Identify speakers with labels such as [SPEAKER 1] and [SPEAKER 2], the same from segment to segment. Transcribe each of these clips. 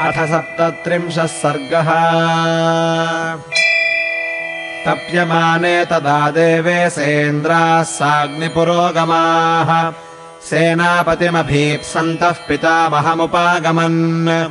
[SPEAKER 1] अथ सप्तत्रिंशः सर्गः। तप्यमाने तदा देवे सेन्द्राः साग्निपुरोगमाः। सेनापतिमभीप्सन्तः पितामहमुपागमन्।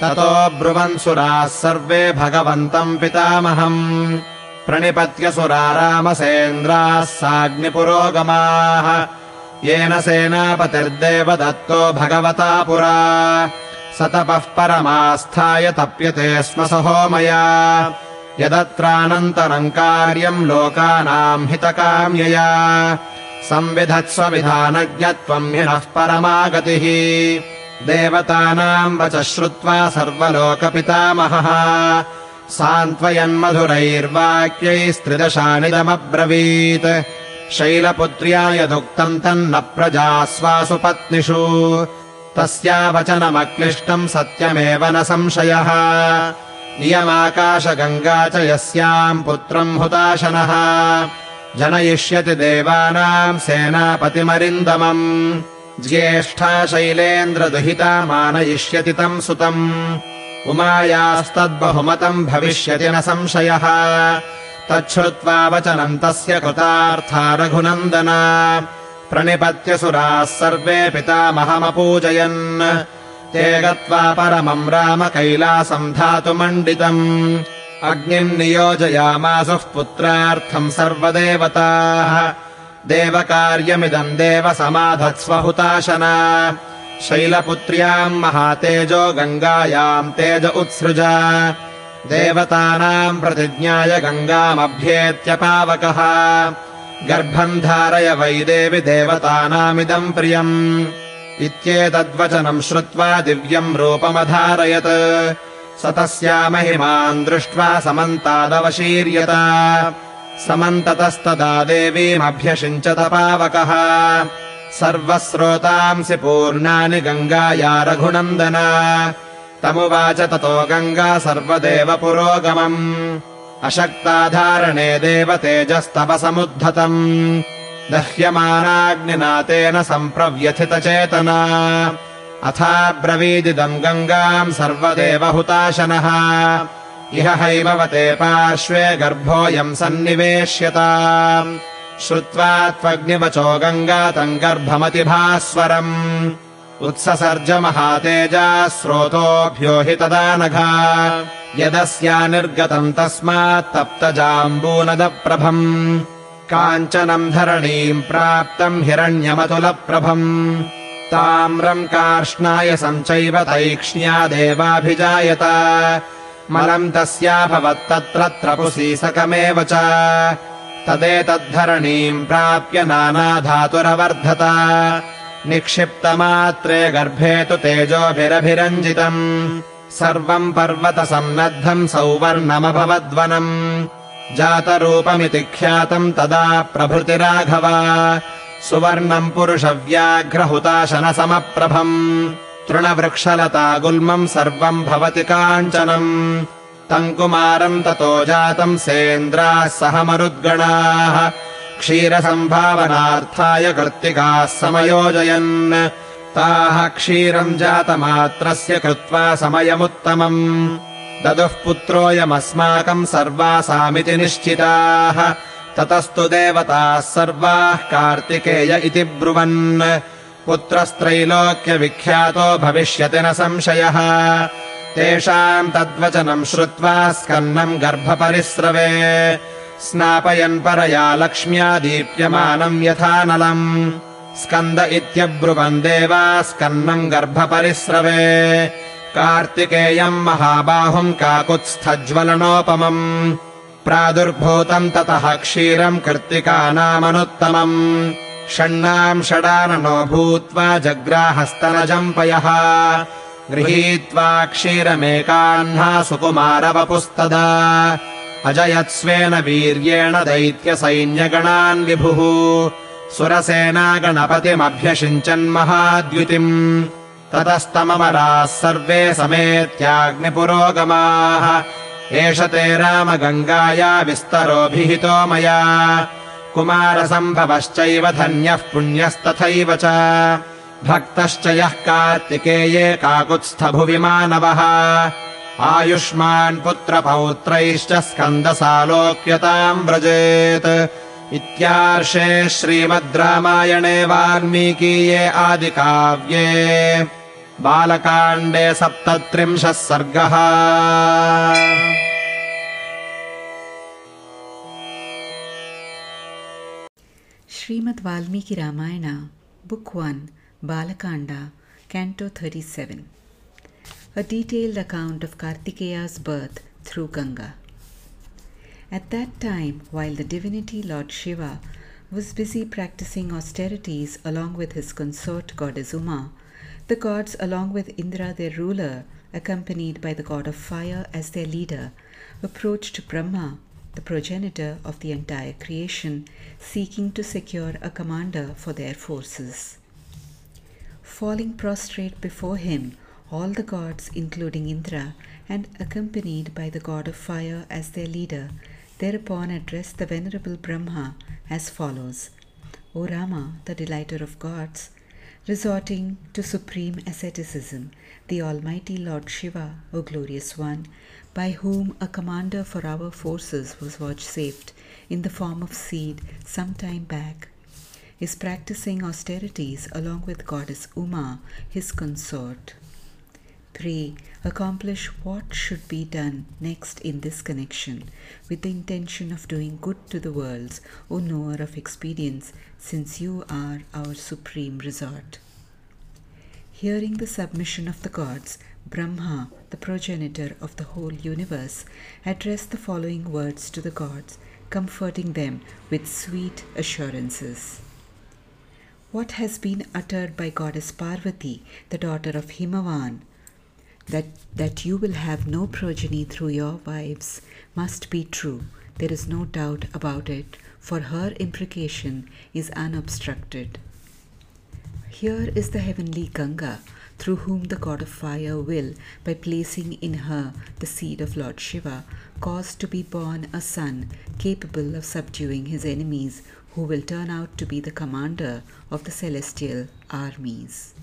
[SPEAKER 1] ततो ब्रुवन्सुराः सर्वे भगवन्तम् पितामहम्। प्रणिपत्यसुरा रामसेन्द्राः साग्निपुरोगमाः। येन सेनापतिर्देव दत्तो भगवता पुरा स तपः परमास्थाय तप्यते स्म सहो मया यदत्रानन्तरम् कार्यम् लोकानाम् हितकाम्यया। संविधत्स्व विधानज्ञत्वम् हिनः परमागतिः। देवतानाम् वच श्रुत्वा सर्वलोकपितामहः। सान्त्वयन्मधुरैर्वाक्यैस्त्रिदशानिदमब्रवीत्। शैलपुत्र्या यदुक्तम् तन्न प्रजास्वासु पत्निषु तस्या वचनमक्लिष्टम् सत्यमेव न संशयः। इयमाकाशगङ्गा च यस्याम् पुत्रम् हुताशनः। जनयिष्यति देवानाम् सेनापतिमरिन्दमम्। ज्येष्ठा शैलेन्द्रदुहिता मानयिष्यति तम् सुतम्। उमायास्तद्बहुमतम् भविष्यति न संशयः। तच्छ्रुत्वा वचनम् तस्य कृतार्था रघुनन्दन प्रणिपत्यसुराः सर्वे पितामहमपूजयन्। ते गत्वा परमम् राम कैलासम् धातुमण्डितम्। अग्निम् नियोजयामासुः पुत्रार्थम् सर्वदेवताः। देवकार्यमिदम् देव समाधत्स्व हुताशना शैलपुत्र्याम् महातेजो गङ्गायाम् तेज उत्सृज। देवतानाम् प्रतिज्ञाय गङ्गामभ्येत्यपावकः गर्भम् धारय वै देवि देवतानामिदम् प्रियम् इत्येतद्वचनम् श्रुत्वा दिव्यम् रूपमधारयत्। स तस्या महिमान् दृष्ट्वा समन्तादवशीर्यत। समन्ततस्तदा देवीमभ्यषिञ्चत पावकः सर्वस्रोतांसि पूर्णानि गङ्गाया रघुनन्दन। तमुवाच ततो गङ्गा सर्वदेव पुरोगमम् अशक्ताधारणे देव दह्यमानाग्निना तेन सम्प्रव्यथितचेतना। अथाब्रवीदिदम् गङ्गाम् सर्वदेव हुताशनः इह हैमवते पार्श्वे गर्भोऽयम् सन्निवेश्यता। श्रुत्वा त्वग्निवचो गङ्गा तम् गर्भमतिभास्वरम् उत्ससर्ज महातेजा स्रोतोऽभ्यो हि तदा नघा यदस्या निर्गतम् तस्मात् तप्तजाम्बूनदप्रभम्। काञ्चनम् धरणीम् प्राप्तम् हिरण्यमतुलप्रभम्। ताम्रम् कार्ष्णाय सञ्चैव तैक्ष्ण्या देवाभिजायत। मलम् तस्याभवत्तत्र त्रपुसीसकमेव च। तदेतद्धरणीम् प्राप्य नानाधातुरवर्धत निक्षिप्तमात्रे गर्भे तु तेजोभिरभिरञ्जितम्। सर्वम् पर्वतसन्नद्धम् सौवर्णमभवद्वनम्। जातरूपमिति ख्यातम् तदा प्रभृतिराघव। सुवर्णम् पुरुषव्याघ्रहुताशनसमप्रभम्। तृणवृक्षलता गुल्मम् सर्वम् भवति काञ्चनम्। तम् कुमारम् ततो जातम् सेन्द्राः सह मरुद्गणाः क्षीरसम्भावनार्थाय कृत्तिकाः समयोजयन्। ताः क्षीरम् जातमात्रस्य कृत्वा समयमुत्तमम्। ददुः पुत्रोऽयमस्माकम् सर्वासामिति निश्चिताः। ततस्तु देवताः सर्वाः कार्तिकेय इति ब्रुवन्। पुत्रस्त्रैलोक्यविख्यातो भविष्यति न संशयः। तेषाम् तद्वचनम् श्रुत्वा स्कन्नम् गर्भपरिस्रवे स्नापयन् परया लक्ष्म्या दीप्यमानम् यथानलम् स्कन्द इत्यब्रुवन् देवा स्कन्नम् गर्भपरिस्रवे। कार्तिकेयम् महाबाहुम् काकुत्स्थज्वलनोपमम्। प्रादुर्भूतम् ततः क्षीरम् कृत्तिकानामनुत्तमम्। षण्णाम् षडाननो भूत्वा जग्राहस्तनजम् पयः गृहीत्वा क्षीरमेकाह्ना सुकुमारवपुस्तदा अजयत्स्वेन वीर्येण दैत्यसैन्यगणान् विभुः। सुरसेनागणपतिमभ्यषिञ्चन्महाद्युतिम्। ततस्तममराः सर्वे समेत्याग्निपुरोगमाः। एष ते रामगङ्गाया विस्तरोऽभिहितो मया। कुमारसम्भवश्चैव धन्यः पुण्यस्तथैव च। भक्तश्च यः कार्तिकेये काकुत्स्थभुवि मानवः आयुष्मान् पुत्रपौत्रैश्च स्कन्दसालोक्यताम् व्रजेत्। इत्यार्षे श्रीमद् रामायणे वाल्मीकीये आदिकाव्ये। बालकाण्डे सप्तत्रिंशः सर्गः।
[SPEAKER 2] Srimad Valmiki Ramayana book one Balakanda canto thirty seven. A detailed account of Kartikeya's birth through Ganga. At that time, while the divinity Lord Shiva was busy practicing austerities along with his consort goddess Uma, the gods, along with Indra their ruler, accompanied by the god of fire as their leader, approached Brahma, the progenitor of the entire creation, seeking to secure a commander for their forces. Falling prostrate before him, all the gods, including Indra, and accompanied by the god of fire as their leader, thereupon addressed the venerable Brahma as follows O Rama, the delighter of gods, resorting to supreme asceticism, the Almighty Lord Shiva, O glorious one, by whom a commander for our forces was vouchsafed in the form of seed some time back, is practicing austerities along with goddess Uma, his consort. Pray, accomplish what should be done next in this connection, with the intention of doing good to the worlds, O knower of expedience, since you are our supreme resort. Hearing the submission of the gods, Brahma, the progenitor of the whole universe, addressed the following words to the gods, comforting them with sweet assurances. What has been uttered by goddess Parvati, the daughter of Himavan, that, that you will have no progeny through your wives, must be true. There is no doubt about it, for her imprecation is unobstructed. Here is the heavenly Ganga, through whom the god of fire will, by placing in her the seed of Lord Shiva, cause to be born a son capable of subduing his enemies, who will turn out to be the commander of the celestial armies.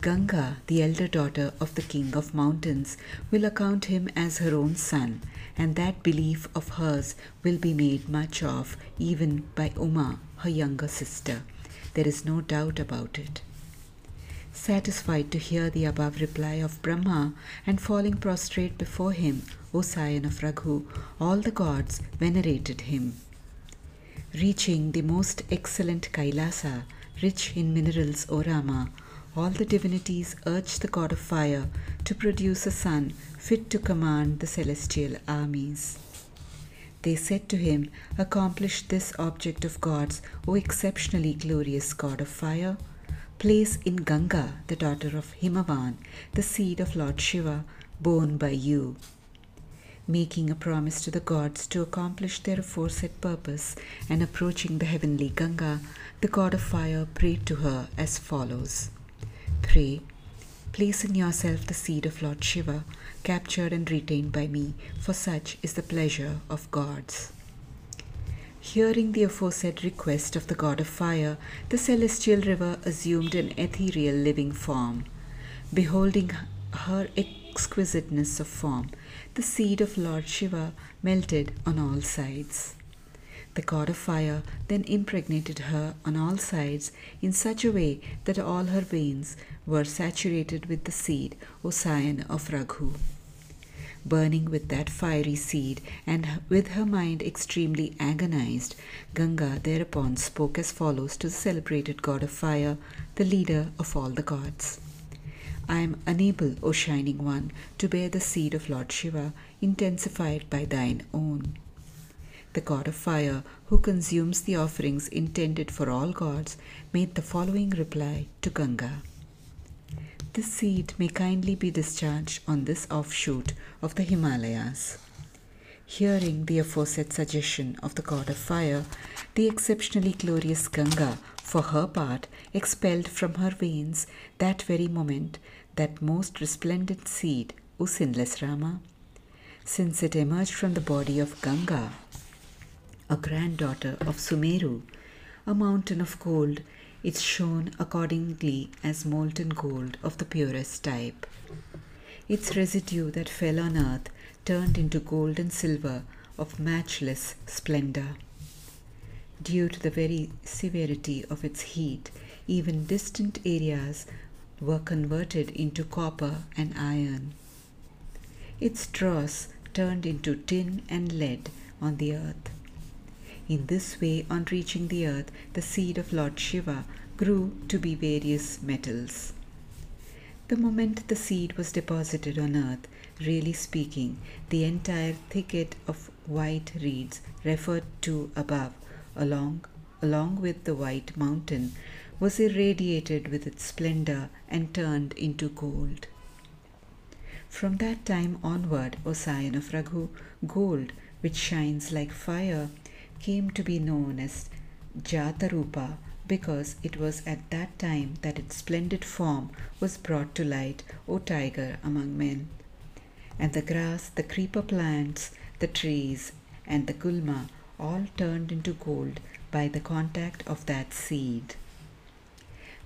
[SPEAKER 2] Ganga, the elder daughter of the king of mountains, will account him as her own son, and that belief of hers will be made much of even by Uma, her younger sister. There is no doubt about it. Satisfied to hear the above reply of Brahma, and falling prostrate before him, O scion of Raghu, all the gods venerated him. Reaching the most excellent Kailasa, rich in minerals, O Rama, all the divinities urged the god of fire to produce a son fit to command the celestial armies. They said to him, Accomplish this object of gods, O exceptionally glorious god of fire. Place in Ganga, the daughter of Himavan, the seed of Lord Shiva, born by you. Making a promise to the gods to accomplish their aforesaid purpose and approaching the heavenly Ganga, the god of fire prayed to her as follows Pray, place in yourself the seed of Lord Shiva, captured and retained by me, for such is the pleasure of gods. Hearing the aforesaid request of the god of fire, the celestial river assumed an ethereal living form. Beholding her exquisiteness of form, the seed of Lord Shiva melted on all sides. The god of fire then impregnated her on all sides in such a way that all her veins were saturated with the seed, O scion of Raghu. Burning with that fiery seed, and with her mind extremely agonized, Ganga thereupon spoke as follows to the celebrated god of fire, the leader of all the gods. I am unable, O Shining One, to bear the seed of Lord Shiva, intensified by thine own. The god of fire, who consumes the offerings intended for all gods, made the following reply to Ganga. This seed may kindly be discharged on this offshoot of the Himalayas. Hearing the aforesaid suggestion of the god of fire, the exceptionally glorious Ganga, for her part, expelled from her veins that very moment that most resplendent seed, O sinless Rama. Since it emerged from the body of Ganga, a granddaughter of Sumeru, a mountain of gold, It shone accordingly as molten gold of the purest type. Its residue that fell on earth turned into gold and silver of matchless splendor. Due to the very severity of its heat, even distant areas were converted into copper and iron. Its dross turned into tin and lead on the earth. In this way, on reaching the earth, the seed of Lord Shiva grew to be various metals. The moment the seed was deposited on earth, really speaking, the entire thicket of white reeds referred to above, along, along with the white mountain, was irradiated with its splendor and turned into gold. From that time onward, O scion of Raghu, gold, which shines like fire, came to be known as Jatarupa because it was at that time that its splendid form was brought to light, O tiger among men. And the grass, the creeper plants, the trees, and the gulma all turned into gold by the contact of that seed.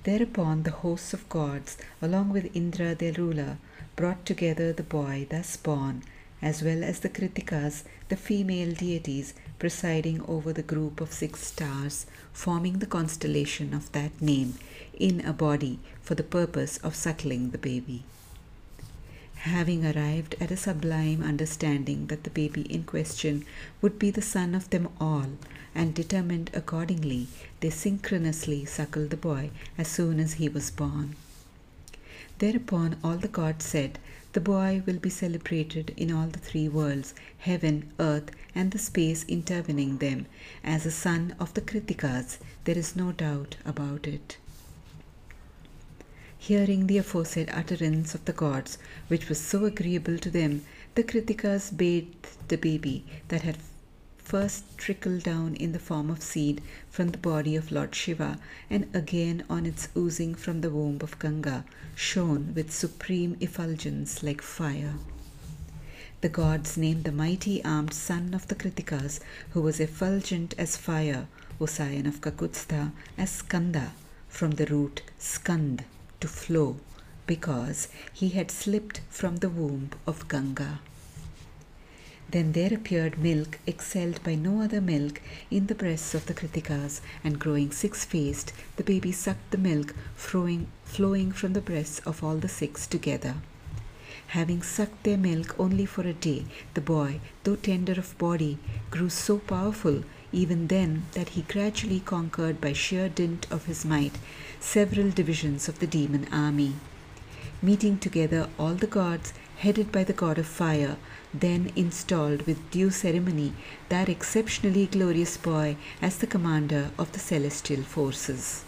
[SPEAKER 2] Thereupon the hosts of gods, along with Indra their ruler, brought together the boy thus born, as well as the Kritikas, the female deities presiding over the group of six stars, forming the constellation of that name, in a body for the purpose of suckling the baby. Having arrived at a sublime understanding that the baby in question would be the son of them all, and determined accordingly, they synchronously suckled the boy as soon as he was born. Thereupon all the gods said, The boy will be celebrated in all the three worlds, heaven, earth, and the space intervening them, as a son of the Kritikas. There is no doubt about it. Hearing the aforesaid utterance of the gods, which was so agreeable to them, the Kritikas bathed the baby that had first trickled down in the form of seed from the body of Lord Shiva, and again on its oozing from the womb of Ganga, shone with supreme effulgence like fire. The gods named the mighty armed son of the Kritikas, who was effulgent as fire, O scion of Kakutstha, as Skanda, from the root skand, to flow, because he had slipped from the womb of Ganga. Then there appeared milk excelled by no other milk in the breasts of the Kritikas, and growing six faced, the baby sucked the milk flowing, flowing from the breasts of all the six together. Having sucked their milk only for a day, the boy, though tender of body, grew so powerful even then that he gradually conquered by sheer dint of his might several divisions of the demon army. Meeting together all the gods, headed by the god of fire, then installed with due ceremony that exceptionally glorious boy as the commander of the celestial forces.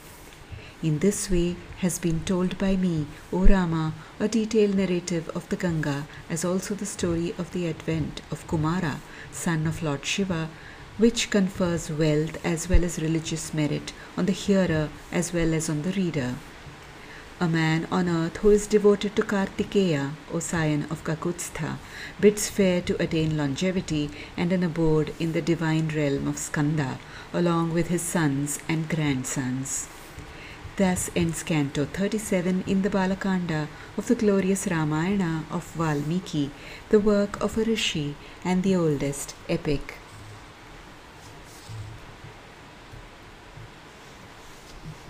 [SPEAKER 2] In this way has been told by me, O Rama, a detailed narrative of the Ganga, as also the story of the advent of Kumara, son of Lord Shiva, which confers wealth as well as religious merit on the hearer as well as on the reader. A man on earth who is devoted to Kartikeya, O scion of Kakutstha, bids fair to attain longevity and an abode in the divine realm of Skanda, along with his sons and grandsons. Thus ends Canto 37 in the Balakanda of the glorious Ramayana of Valmiki, the work of a rishi and the oldest epic